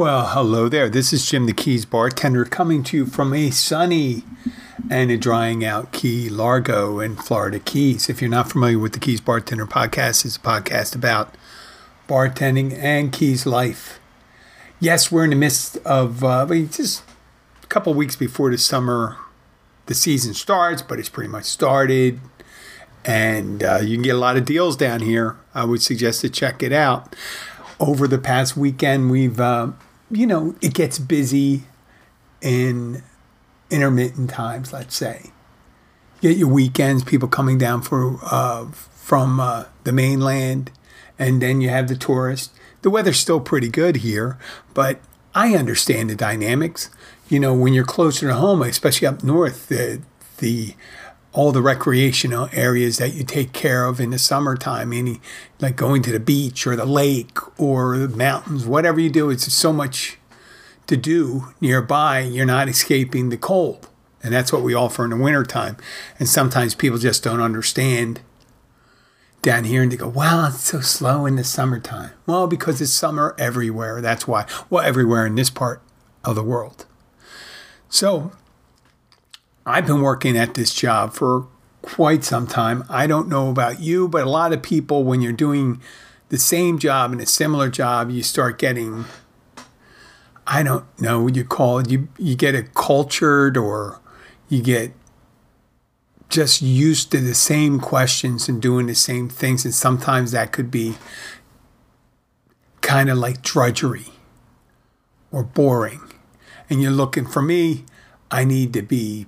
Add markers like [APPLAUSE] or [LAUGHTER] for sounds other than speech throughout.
Well, hello there. This is Jim the Keys bartender coming to you from a sunny and a drying out Key Largo in Florida Keys. If you're not familiar with the Keys Bartender podcast, it's a podcast about bartending and Keys life. Yes, we're in the midst of uh, just a couple weeks before the summer, the season starts, but it's pretty much started. And uh, you can get a lot of deals down here. I would suggest to check it out over the past weekend, we've, uh, you know, it gets busy in intermittent times, let's say. You get your weekends, people coming down for uh, from uh, the mainland, and then you have the tourists. The weather's still pretty good here, but I understand the dynamics. You know, when you're closer to home, especially up north, the the all the recreational areas that you take care of in the summertime, any like going to the beach or the lake or the mountains, whatever you do, it's so much to do nearby. You're not escaping the cold. And that's what we offer in the wintertime. And sometimes people just don't understand down here and they go, wow, it's so slow in the summertime. Well, because it's summer everywhere. That's why. Well, everywhere in this part of the world. So I've been working at this job for quite some time. I don't know about you, but a lot of people, when you're doing the same job and a similar job, you start getting, I don't know what you call it, you, you get it cultured or you get just used to the same questions and doing the same things. And sometimes that could be kind of like drudgery or boring. And you're looking for me, I need to be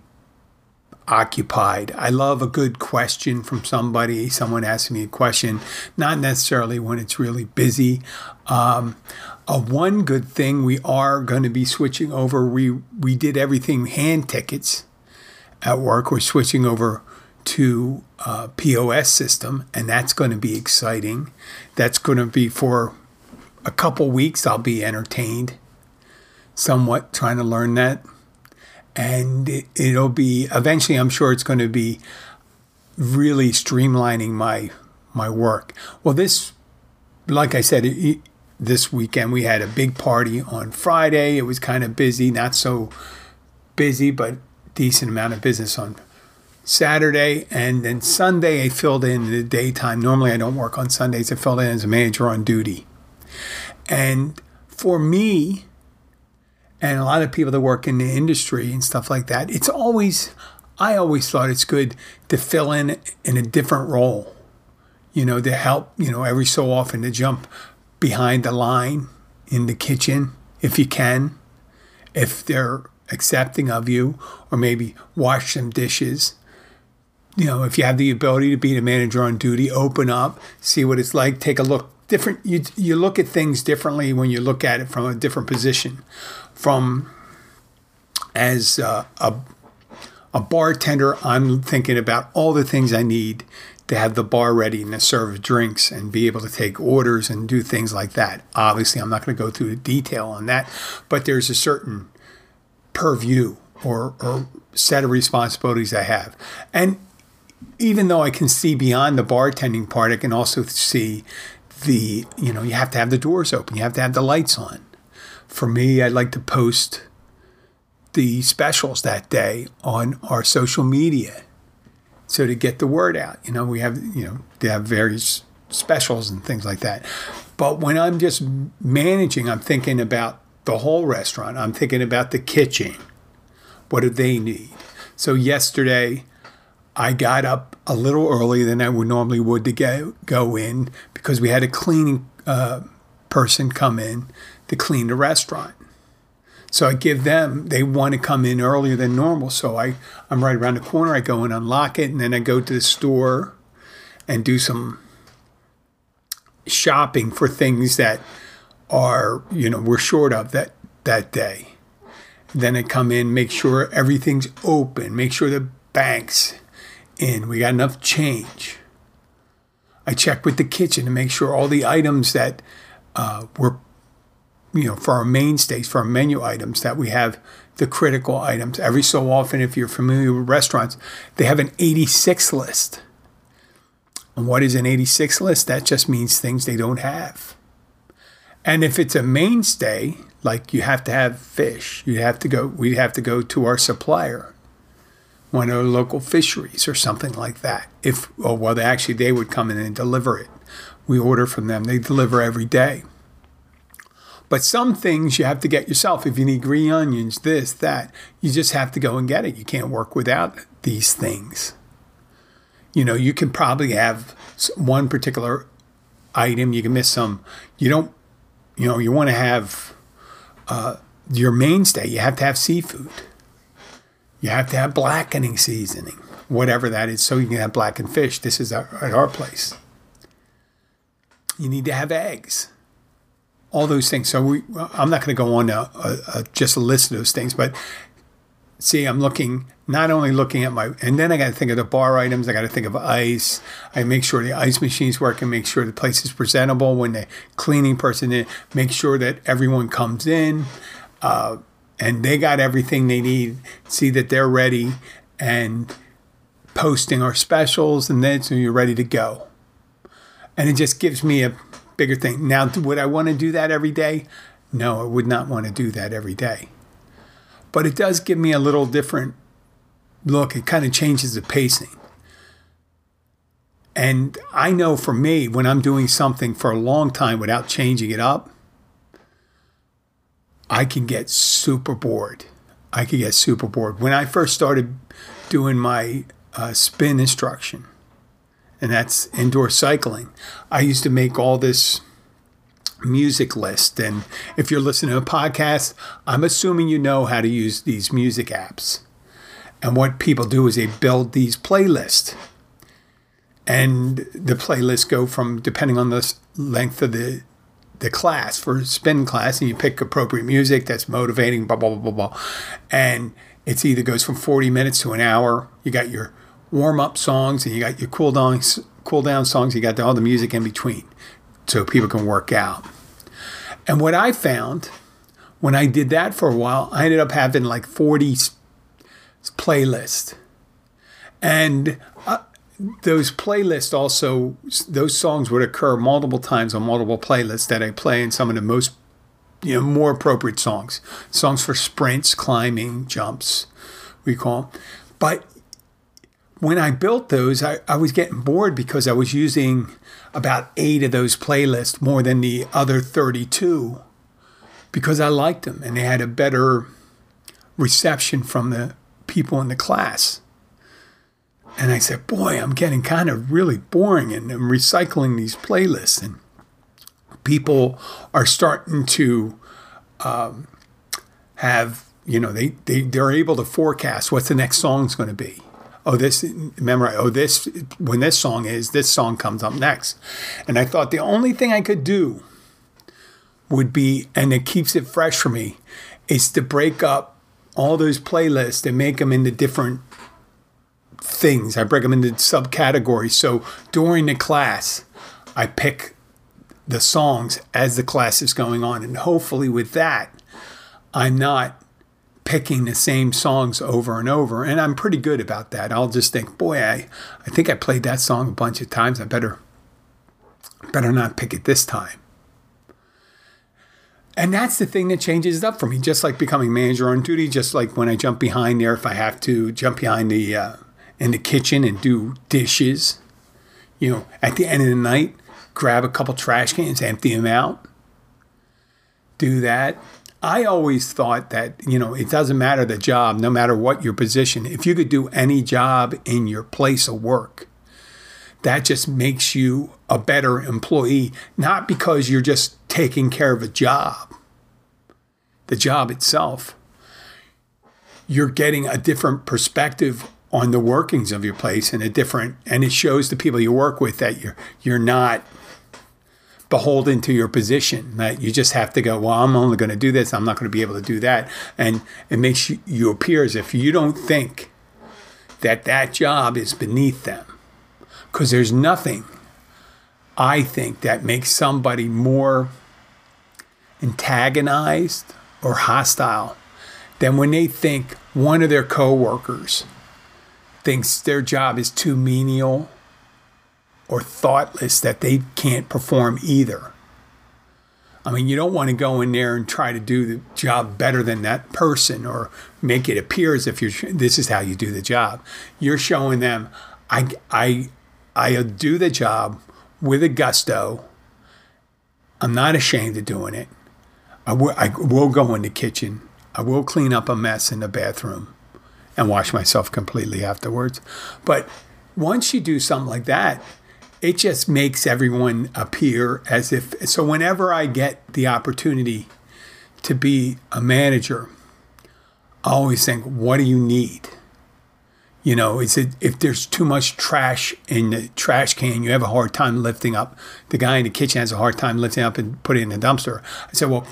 occupied. I love a good question from somebody, someone asking me a question, not necessarily when it's really busy. Um, one good thing we are going to be switching over. We we did everything hand tickets at work. We're switching over to uh, POS system, and that's going to be exciting. That's going to be for a couple weeks. I'll be entertained somewhat trying to learn that and it, it'll be eventually. I'm sure it's going to be really streamlining my my work. Well, this, like I said, it, this weekend we had a big party on Friday. It was kind of busy, not so busy, but decent amount of business on Saturday, and then Sunday I filled in the daytime. Normally I don't work on Sundays. I filled in as a manager on duty, and for me, and a lot of people that work in the industry and stuff like that, it's always, I always thought it's good to fill in in a different role, you know, to help, you know, every so often to jump behind the line in the kitchen if you can, if they're accepting of you, or maybe wash some dishes. You know, if you have the ability to be the manager on duty, open up, see what it's like, take a look. Different, you, you look at things differently when you look at it from a different position from as a a bartender, I'm thinking about all the things I need to have the bar ready and to serve drinks and be able to take orders and do things like that. Obviously, I'm not going to go through the detail on that, but there's a certain purview or, or set of responsibilities I have. And even though I can see beyond the bartending part, I can also see the, you know, you have to have the doors open, you have to have the lights on for me, I'd like to post the specials that day on our social media. So to get the word out, you know, we have, you know, they have various specials and things like that. But when I'm just managing, I'm thinking about the whole restaurant. I'm thinking about the kitchen. What do they need? So yesterday, I got up a little earlier than I would normally would to go go in because we had a cleaning uh, person come in to clean the restaurant. So I give them, they want to come in earlier than normal. So I, I'm right around the corner. I go and unlock it, and then I go to the store and do some shopping for things that are, you know, we're short of that, that day. Then I come in, make sure everything's open, make sure the bank's in, we got enough change. I check with the kitchen to make sure all the items that uh, were you know, for our mainstays, for our menu items, that we have the critical items. Every so often, if you're familiar with restaurants, they have an 86 list. And what is an 86 list? That just means things they don't have. And if it's a mainstay, like you have to have fish, you have to go. We have to go to our supplier, one of the local fisheries or something like that. If oh well, they actually they would come in and deliver it. We order from them. They deliver every day. But some things you have to get yourself. If you need green onions, this, that, you just have to go and get it. You can't work without these things. You know, you can probably have one particular item, you can miss some. You don't, you know, you want to have uh, your mainstay, you have to have seafood. You have to have blackening seasoning, whatever that is, so you can have blackened fish. This is at our place. You need to have eggs all those things. So we, I'm not going to go on a, a, a, just a list of those things, but see, I'm looking not only looking at my, and then I got to think of the bar items. I got to think of ice. I make sure the ice machine's working. Make sure the place is presentable when the cleaning person in. Make sure that everyone comes in, uh, and they got everything they need. See that they're ready and posting our specials, and then so you're ready to go. And it just gives me a bigger thing. Now, would I want to do that every day? No, I would not want to do that every day. But it does give me a little different look. It kind of changes the pacing. And I know for me, when I'm doing something for a long time without changing it up, I can get super bored. I could get super bored. When I first started doing my uh, spin instruction, and that's indoor cycling. I used to make all this music list. And if you're listening to a podcast, I'm assuming you know how to use these music apps. And what people do is they build these playlists. And the playlists go from depending on the length of the the class for spin class, and you pick appropriate music that's motivating, blah blah blah blah blah. And it's either goes from 40 minutes to an hour. You got your warm up songs and you got your cool down cool down songs. You got all the music in between, so people can work out. And what I found when I did that for a while, I ended up having like 40 playlists, and uh, those playlists also those songs would occur multiple times on multiple playlists that I play in some of the most you know more appropriate songs songs for sprints climbing jumps we call Them. but when I built those, I, I was getting bored because I was using about eight of those playlists more than the other 32 because I liked them and they had a better reception from the people in the class. And I said, Boy, I'm getting kind of really boring and I'm recycling these playlists. And people are starting to um, have, you know, they, they, they're able to forecast what the next song's going to be oh this memorize oh this when this song is this song comes up next. And i thought the only thing i could do would be and it keeps it fresh for me is to break up all those playlists and make them into different things. I break them into subcategories. So during the class i pick the songs as the class is going on. And hopefully with that i'm not picking the same songs over and over. And I'm pretty good about that. I'll just think, boy, I, I think I played that song a bunch of times. I better better not pick it this time. And that's the thing that changes it up for me. Just like becoming manager on duty, just like when I jump behind there, if I have to jump behind the uh, in the kitchen and do dishes, you know, at the end of the night, grab a couple trash cans, empty them out, do that, I always thought that, you know, it doesn't matter the job, no matter what your position. If you could do any job in your place of work, that just makes you a better employee, not because you're just taking care of a job, the job itself. You're getting a different perspective on the workings of your place and a different and it shows the people you work with that you're you're not beholden to your position that you just have to go well i'm only going to do this. I'm not going to be able to do that. And it makes you, you appear as if you don't think that that job is beneath them. Because there's nothing i think that makes somebody more antagonized or hostile than when they think one of their coworkers thinks their job is too menial or thoughtless that they can't perform either. I mean, you don't want to go in there and try to do the job better than that person or make it appear as if you're this is how you do the job. You're showing them I I I do the job with a gusto. I'm not ashamed of doing it. I will, I will go in the kitchen. I will clean up a mess in the bathroom and wash myself completely afterwards. But once you do something like that, it just makes everyone appear as if. So, whenever I get the opportunity to be a manager, I always think, what do you need? You know, is it if there's too much trash in the trash can, you have a hard time lifting up. The guy in the kitchen has a hard time lifting up and putting it in the dumpster. I said, well,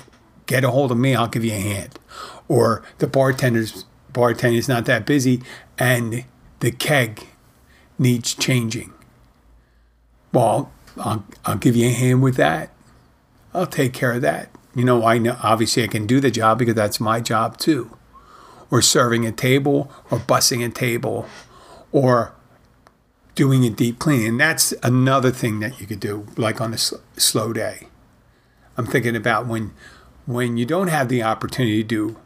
get a hold of me, I'll give you a hand. Or the bartender's bartender's not that busy, and the keg needs changing. Well, I'll, I'll give you a hand with that. I'll take care of that. You know, I know obviously I can do the job because that's my job too or serving a table or bussing a table or doing a deep clean. And that's another thing that you could do, like on a sl- slow day. I'm thinking about when when you don't have the opportunity to do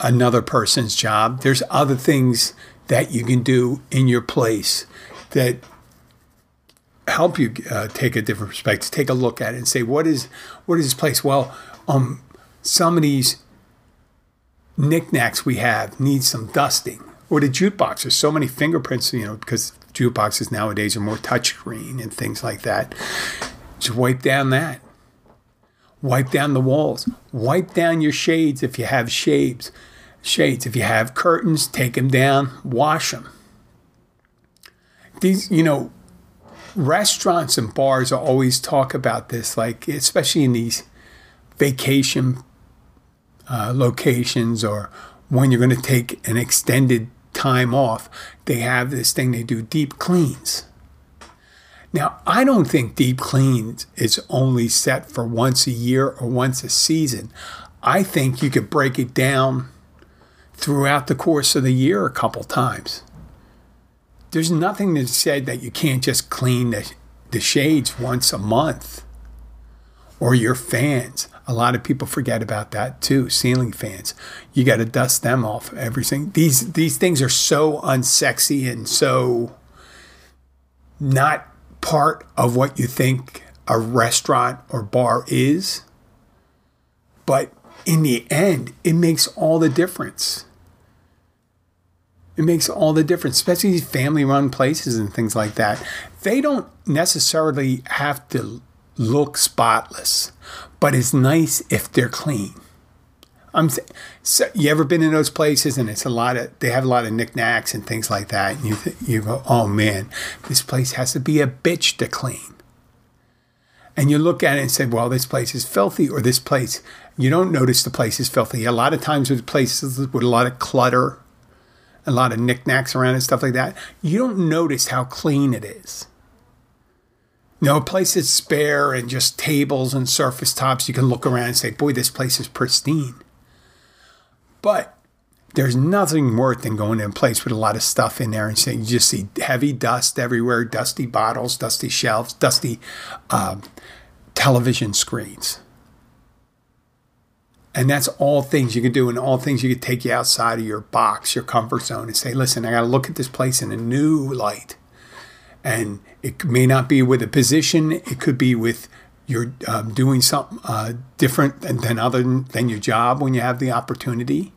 another person's job, there's other things that you can do in your place that help you uh, take a different perspective, take a look at it and say, what is what is this place? Well, um, some of these knickknacks we have need some dusting. Or the jukebox. There's so many fingerprints, you know, because jukeboxes nowadays are more touchscreen and things like that. Just wipe down that. Wipe down the walls. Wipe down your shades if you have shades. Shades. If you have curtains, take them down, wash them. These, you know, restaurants and bars always talk about this, like especially in these vacation uh, locations or when you're going to take an extended time off, they have this thing they do deep cleans. Now, I don't think deep cleans is only set for once a year or once a season. I think you could break it down throughout the course of the year a couple times. There's nothing that said that you can't just clean the, the shades once a month or your fans. A lot of people forget about that too. Ceiling fans, you got to dust them off. Everything. These these things are so unsexy and so not part of what you think a restaurant or bar is. But in the end, it makes all the difference. It makes all the difference, especially family run places and things like that. They don't necessarily have to look spotless, but it's nice if they're clean. I'm so you ever been in those places and it's a lot of they have a lot of knickknacks and things like that and you you go oh man this place has to be a bitch to clean and you look at it and say well this place is filthy or this place you don't notice the place is filthy a lot of times with places with a lot of clutter a lot of knickknacks around and stuff like that you don't notice how clean it is no place is spare and just tables and surface tops. You can look around and say, boy, this place is pristine. But there's nothing worse than going in a place with a lot of stuff in there and saying you just see heavy dust everywhere, dusty bottles, dusty shelves, dusty uh, television screens. And that's all things you can do, and all things you can take you outside of your box, your comfort zone, and say, listen, I got to look at this place in a new light. And it may not be with a position, it could be with you're um, doing something uh, different than, than other than, than your job when you have the opportunity.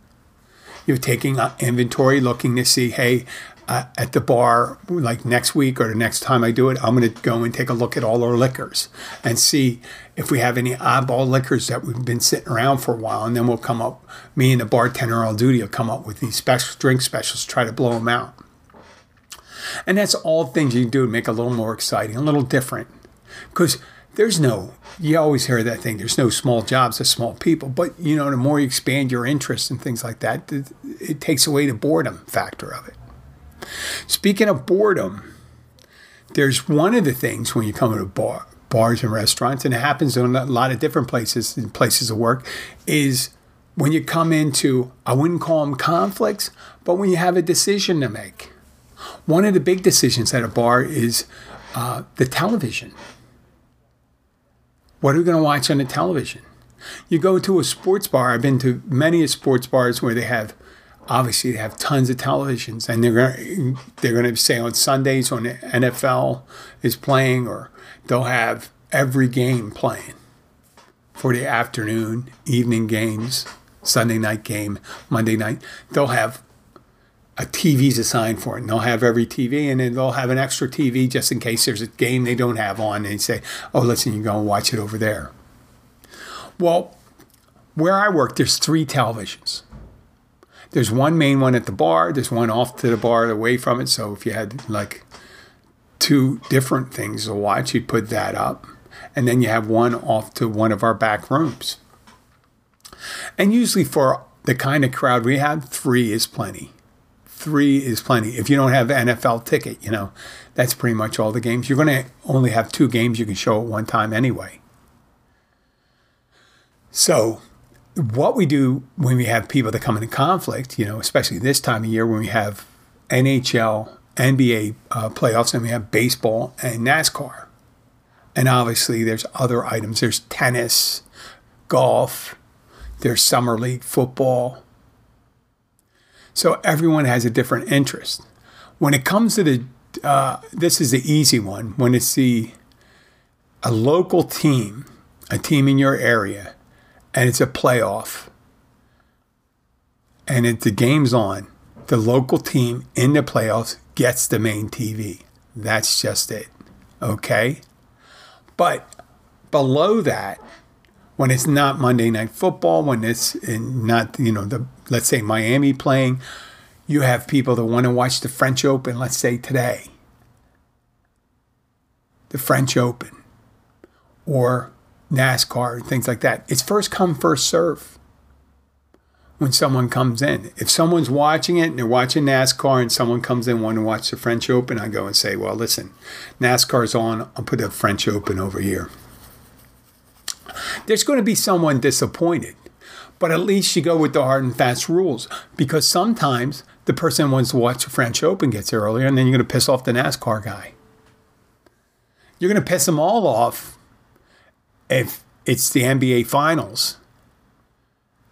You're taking inventory, looking to see, hey, uh, at the bar, like next week or the next time I do it, I'm going to go and take a look at all our liquors and see if we have any oddball liquors that we've been sitting around for a while. And then we'll come up, me and the bartender on duty will come up with these special drink specials, try to blow them out. And that's all things you can do to make it a little more exciting, a little different. Because there's no, you always hear that thing, there's no small jobs, there's small people. But, you know, the more you expand your interests and things like that, it takes away the boredom factor of it. Speaking of boredom, there's one of the things when you come to bar, bars and restaurants, and it happens in a lot of different places, in places of work, is when you come into, I wouldn't call them conflicts, but when you have a decision to make. One of the big decisions at a bar is uh, the television. What are we going to watch on the television? You go to a sports bar. I've been to many sports bars where they have obviously they have tons of televisions and they're going they're going to say on Sundays when the NFL is playing or they'll have every game playing for the afternoon, evening games, Sunday night game, Monday night. They'll have a TV's assigned for it. And they'll have every TV, and then they'll have an extra TV just in case there's a game they don't have on. And say, "Oh, listen, you go and watch it over there." Well, where I work, there's three televisions. There's one main one at the bar. There's one off to the bar, away from it. So if you had like two different things to watch, you'd put that up, and then you have one off to one of our back rooms. And usually for the kind of crowd we have, three is plenty three is plenty. If you don't have NFL ticket, you know, that's pretty much all the games. You're going to only have two games you can show at one time anyway. So, what we do when we have people that come into conflict, you know, especially this time of year when we have NHL, NBA uh, playoffs, and we have baseball and NASCAR. And obviously, there's other items. There's tennis, golf, there's summer league football, so everyone has a different interest. When it comes to the, uh, this is the easy one. When it's the a local team, a team in your area, and it's a playoff, and it, the game's on, the local team in the playoffs gets the main TV. That's just it. Okay? But below that, when it's not Monday Night Football, when it's not, you know, the let's say Miami playing, you have people that want to watch the French Open, let's say today. The French Open or NASCAR, things like that. It's first come, first serve when someone comes in. If someone's watching it and they're watching NASCAR and someone comes in wanting to watch the French Open, I go and say, well, listen, NASCAR's on, I'll put the French Open over here there's going to be someone disappointed. But at least you go with the hard and fast rules because sometimes the person wants to watch the French Open gets there earlier and then you're going to piss off the NASCAR guy. You're going to piss them all off if it's the NBA Finals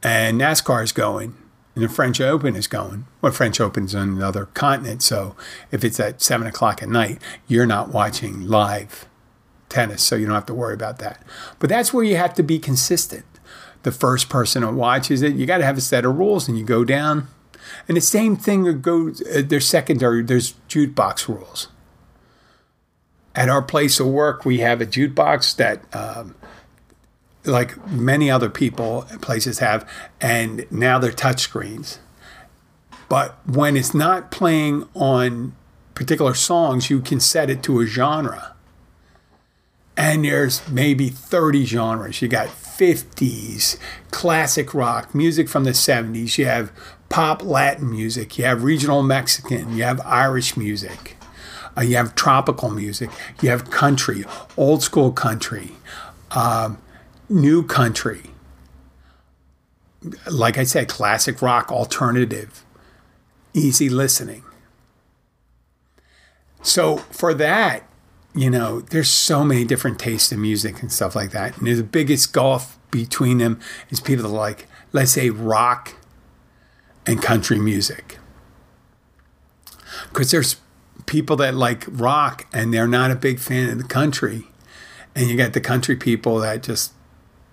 and NASCAR is going and the French Open is going. Well, French Open's on another continent, so if it's at seven o'clock at night, you're not watching live tennis, so you don't have to worry about that. But that's where you have to be consistent. The first person that watches it, you got to have a set of rules, and you go down. And the same thing goes. Uh, there's secondary. There's jukebox rules. At our place of work, we have a jukebox that, um, like many other people places have, and now they're touchscreens. But when it's not playing on particular songs, you can set it to a genre. And there's maybe 30 genres. You got 50s, classic rock, music from the 70s, you have pop Latin music, you have regional Mexican, you have Irish music, uh, you have tropical music, you have country, old school country, um, new country. Like I said, classic rock, alternative, easy listening. So for that, you know, there's so many different tastes in music and stuff like that. And the biggest gulf between them is people that like, let's say, rock and country music. Because there's people that like rock and they're not a big fan of the country. And you got the country people that just,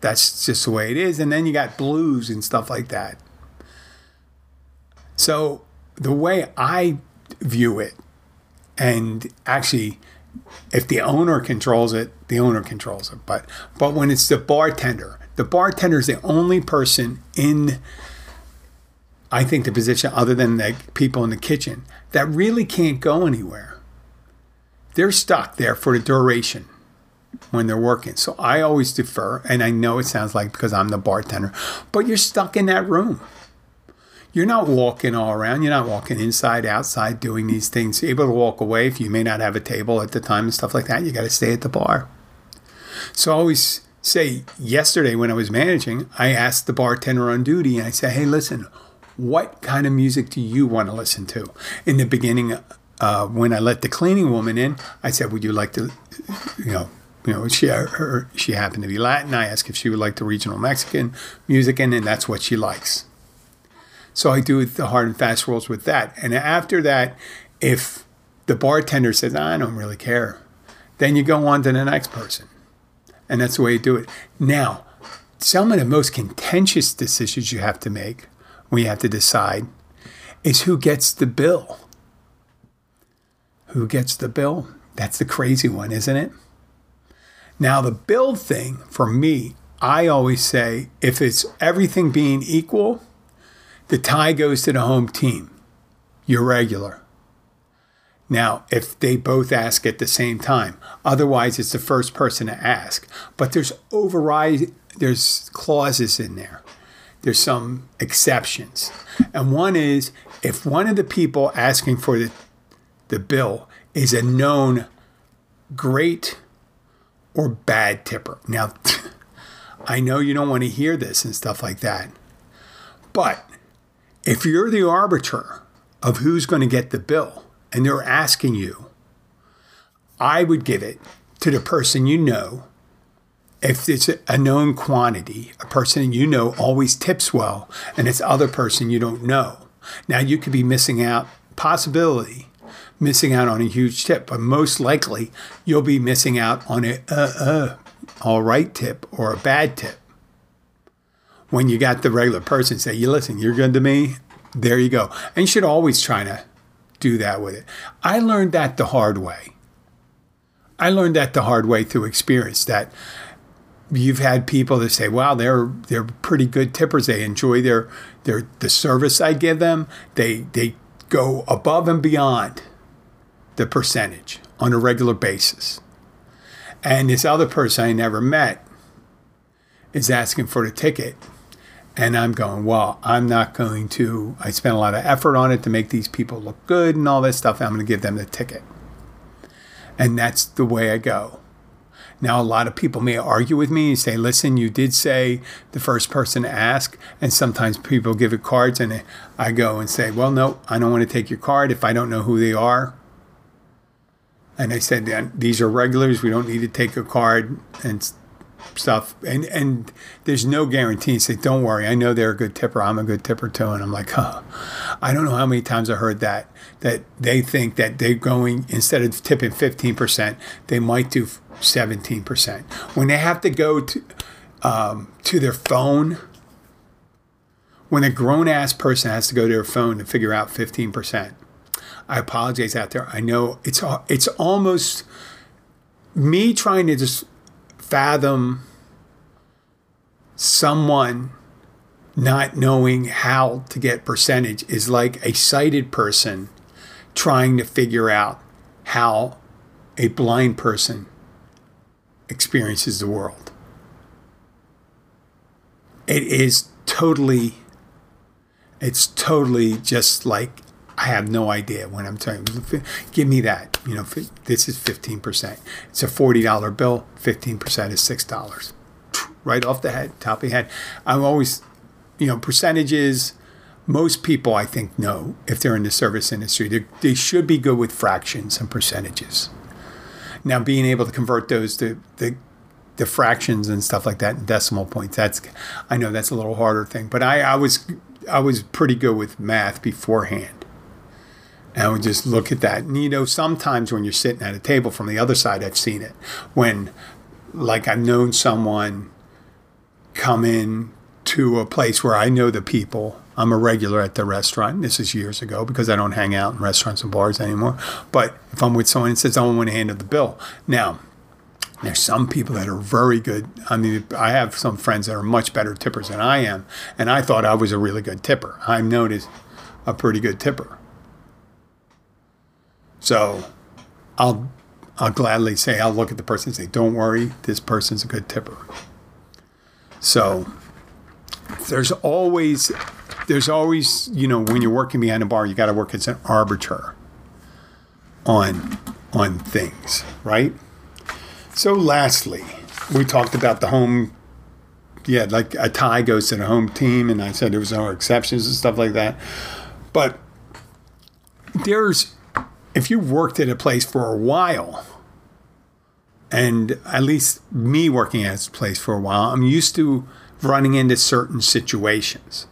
that's just the way it is. And then you got blues and stuff like that. So the way I view it, and actually, if the owner controls it, the owner controls it. But but when it's the bartender, the bartender is the only person in I think the position other than the people in the kitchen that really can't go anywhere. They're stuck there for the duration when they're working. So I always defer, and I know it sounds like because I'm the bartender, but you're stuck in that room. You're not walking all around. You're not walking inside, outside, doing these things. You're able to walk away if you may not have a table at the time and stuff like that. You got to stay at the bar. So I always say, yesterday when I was managing, I asked the bartender on duty, and I said, hey, listen, what kind of music do you want to listen to? In the beginning, uh, when I let the cleaning woman in, I said, would you like to, you know, you know, she her, she happened to be Latin. I asked if she would like the regional Mexican music, and, and that's what she likes. So I do the hard and fast rules with that. And after that, if the bartender says, I don't really care, then you go on to the next person. And that's the way you do it. Now, some of the most contentious decisions you have to make when you have to decide is who gets the bill. Who gets the bill? That's the crazy one, isn't it? Now, the bill thing for me, I always say if it's everything being equal, the tie goes to the home team. You're regular. Now, if they both ask at the same time, otherwise it's the first person to ask. But there's override, there's clauses in there. There's some exceptions. And one is if one of the people asking for the, the bill is a known great or bad tipper. Now, [LAUGHS] I know you don't want to hear this and stuff like that, but if you're the arbiter of who's going to get the bill and they're asking you, I would give it to the person you know. If it's a known quantity, a person you know always tips well, and it's other person you don't know. Now you could be missing out possibility missing out on a huge tip, but most likely you'll be missing out on a uh, uh, all right tip or a bad tip. When you got the regular person say, "You listen, you're good to me," there you go, and you should always try to do that with it. I learned that the hard way. I learned that the hard way through experience. That you've had people that say, "Wow, they're they're pretty good tippers. They enjoy their their the service I give them. They they go above and beyond." The percentage on a regular basis. And this other person I never met is asking for the ticket. And I'm going, well, I'm not going to, I spent a lot of effort on it to make these people look good and all this stuff. I'm going to give them the ticket. And that's the way I go. Now, a lot of people may argue with me and say, listen, you did say the first person to ask. And sometimes people give it cards, and I go and say, well, no, I don't want to take your card if I don't know who they are. And I said, these are regulars. We don't need to take a card and stuff. And and there's no guarantee. Say, don't worry. I know they're a good tipper. I'm a good tipper too. And I'm like, huh. I don't know how many times I heard that that they think that they're going instead of tipping 15%, they might do 17%. When they have to go to um, to their phone. When a grown ass person has to go to their phone to figure out 15%, I apologize out there. I know it's it's almost me trying to just fathom someone not knowing how to get percentage is like a sighted person trying to figure out how a blind person experiences the world. It is totally, it's totally just like I have no idea when I'm telling you. Give me that. You know, this is 15%. It's a $40 bill. 15% is $6. Right off the head, top of the head. I'm always, you know, percentages. Most people, I think, know if they're in the service industry, they, should be good with fractions and percentages. Now, being able to convert those to the the fractions and stuff like that and decimal points. That's I know that's a little harder thing, but I, I was I was pretty good with math beforehand. And I would just look at that. And you know, sometimes when you're sitting at a table from the other side, I've seen it. When, like, I've known someone come in to a place where I know the people. I'm a regular at the restaurant. This is years ago because I don't hang out in restaurants and bars anymore. But if I'm with someone and says, I want to handle the bill. Now, there's some people that are very good. I mean, I have some friends that are much better tippers than I am. And I thought I was a really good tipper. I'm known as a pretty good tipper. So I'll I'll gladly say I'll look at the person and say, "Don't worry, this person's a good tipper." So there's always there's always you know when you're working behind a bar, you got to work as an arbiter on on things, right? So lastly, we talked about the home. Yeah, like a tie goes to the home team, and I said there was no exceptions and stuff like that. But there's if you've worked at a place for a while, and at least me working at this place for a while, I'm used to running into certain situations.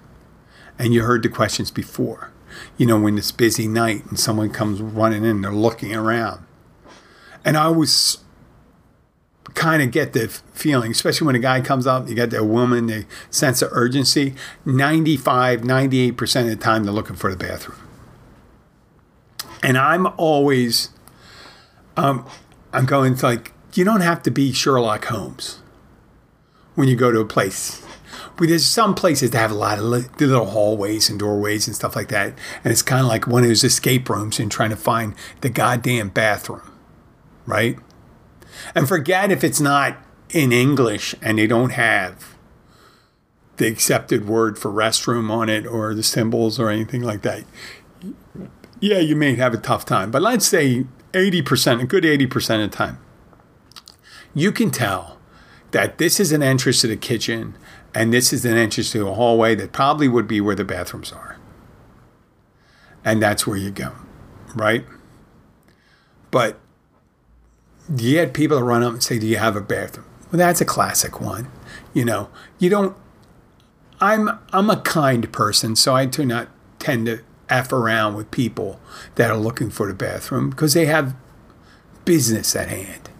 And you heard the questions before. You know, when it's busy night and someone comes running in, they're looking around. And I always kind of get the feeling, especially when a guy comes up, you get the woman, the sense of urgency. 95, 98% of the time, they're looking for the bathroom. And I'm always, um, I'm going to like, you don't have to be Sherlock Holmes when you go to a place. But there's some places that have a lot of little hallways and doorways and stuff like that. And it's kind of like one of those escape rooms and trying to find the goddamn bathroom, right? And forget if it's not in English and they don't have the accepted word for restroom on it or the symbols or anything like that. Yeah, you may have a tough time, but let's say 80%, a good 80% of the time, you can tell that this is an entrance to the kitchen and this is an entrance to a hallway that probably would be where the bathrooms are. And that's where you go, right? But you had people that run up and say, Do you have a bathroom? Well, that's a classic one. You know, you don't I'm I'm a kind person, so I do not tend to F around with people that are looking for the bathroom because they have business at hand.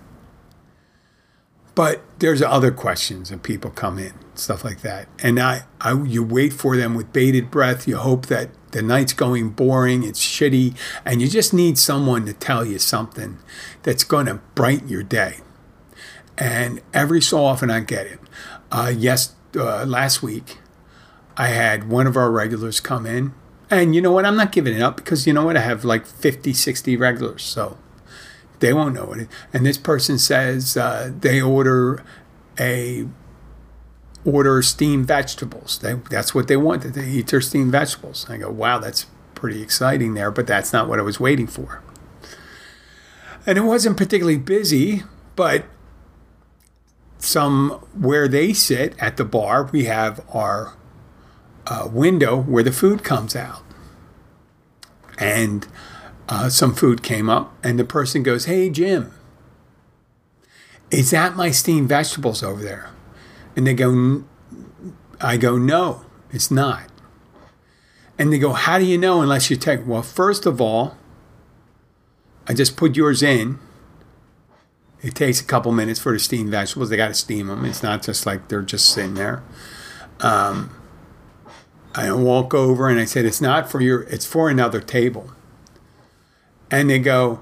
But there's other questions and people come in, stuff like that. And I, I you wait for them with bated breath. You hope that the night's going boring, it's shitty, and you just need someone to tell you something that's going to brighten your day. And every so often I get it. Uh, yes, uh, last week I had one of our regulars come in. And you know what? I'm not giving it up because you know what? I have like 50, 60 regulars. So they won't know it. And this person says uh, they order a order steamed vegetables. They, that's what they want. They eat their steamed vegetables. I go, wow, that's pretty exciting there, but that's not what I was waiting for. And it wasn't particularly busy, but some where they sit at the bar, we have our uh, window where the food comes out. And uh, some food came up, and the person goes, Hey, Jim, is that my steamed vegetables over there? And they go, I go, No, it's not. And they go, How do you know unless you take? Well, first of all, I just put yours in. It takes a couple minutes for the steamed vegetables. They got to steam them. It's not just like they're just sitting there. Um, I walk over and I said, "It's not for your. It's for another table." And they go,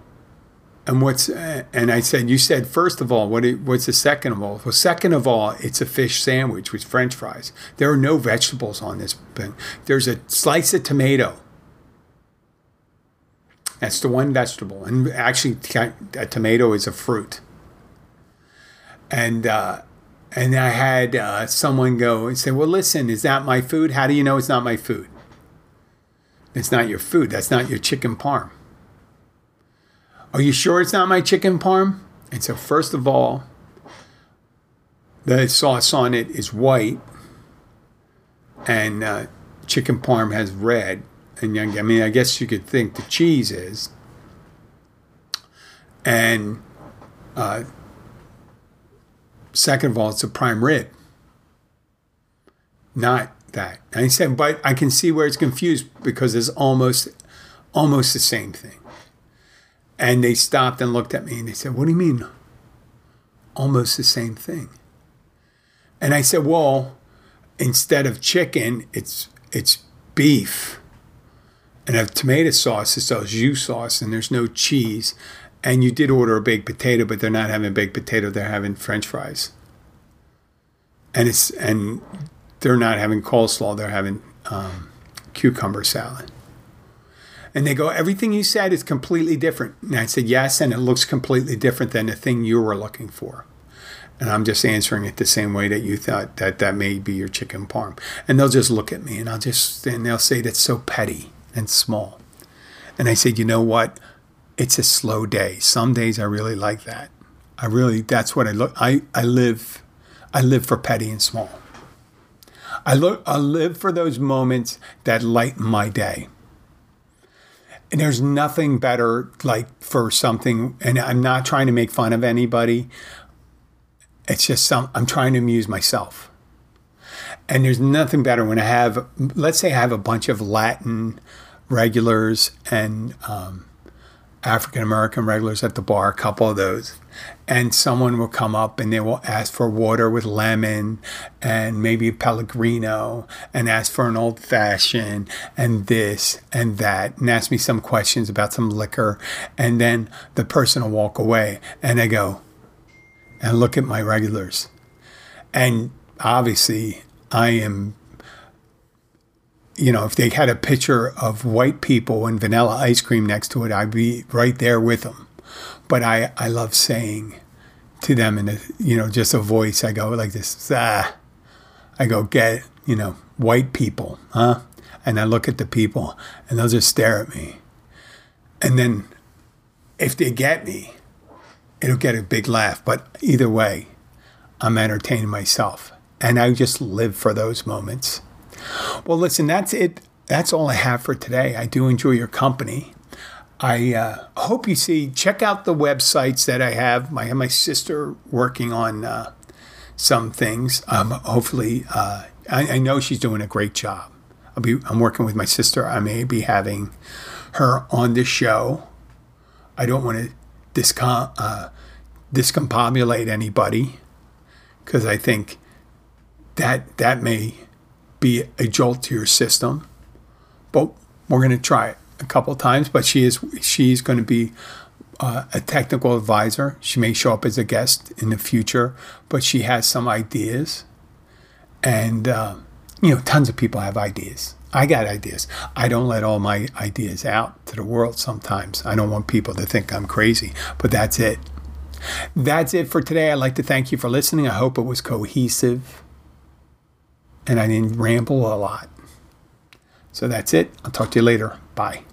and what's and I said, you said first of all, what what's the second of all? Well, second of all, it's a fish sandwich with French fries. There are no vegetables on this thing. There's a slice of tomato. That's the one vegetable, and actually, a tomato is a fruit. And uh, and I had uh, someone go and say, "Well, listen, is that my food? How do you know it's not my food? It's not your food. That's not your chicken parm." Are you sure it's not my chicken parm? And so, first of all, the sauce on it is white, and uh, chicken parm has red. And I mean, I guess you could think the cheese is. And uh, second of all, it's a prime rib, not that. Said, but I can see where it's confused because it's almost, almost the same thing. And they stopped and looked at me and they said, What do you mean? Almost the same thing. And I said, Well, instead of chicken, it's it's beef. And have tomato sauce, it's a jus sauce, and there's no cheese. And you did order a baked potato, but they're not having baked potato, they're having French fries. And it's and they're not having coleslaw, they're having um, cucumber salad. And they go, everything you said is completely different. And I said, yes, and it looks completely different than the thing you were looking for. And I'm just answering it the same way that you thought that that may be your chicken parm. And they'll just look at me and I'll just, and they'll say that's so petty and small. And I said, you know what? It's a slow day. Some days I really like that. I really, that's what I look, I, I live, I live for petty and small. I look, I live for those moments that lighten my day. And there's nothing better like for something, and I'm not trying to make fun of anybody. It's just some I'm trying to amuse myself. And there's nothing better when I have, let's say, I have a bunch of Latin regulars and um, African American regulars at the bar, a couple of those. And someone will come up and they will ask for water with lemon and maybe Pellegrino and ask for an old fashioned and this and that and ask me some questions about some liquor. And then the person will walk away and I go and look at my regulars. And obviously, I am you know, if they had a picture of white people and vanilla ice cream next to it, I'd be right there with them. But I, I love saying to them in a, you know, just a voice, I go like this, ah, I go, get, you know, white people, huh? And I look at the people and they'll just stare at me. And then if they get me, it'll get a big laugh. But either way, I'm entertaining myself. And I just live for those moments. Well, listen, that's it. That's all I have for today. I do enjoy your company. I uh, hope you see, check out the websites that I have. Have my sister working on uh, some things. Um, hopefully, uh, I, I, know she's doing a great job. I'll be, I'm working with my sister. I may be having her on the show. I don't want to discom- uh, discombobulate anybody because I think that that may be a jolt to your system. But we're going to try it a couple times. But she is she's going to be uh, a technical advisor. She may show up as a guest in the future, but she has some ideas, and uh, you know, tons of people have ideas. I got ideas. I don't let all my ideas out to the world sometimes. I don't want people to think I'm crazy, but that's it. That's it for today. I'd like to thank you for listening. I hope it was cohesive and I didn't ramble a lot. So that's it. I'll talk to you later. Bye.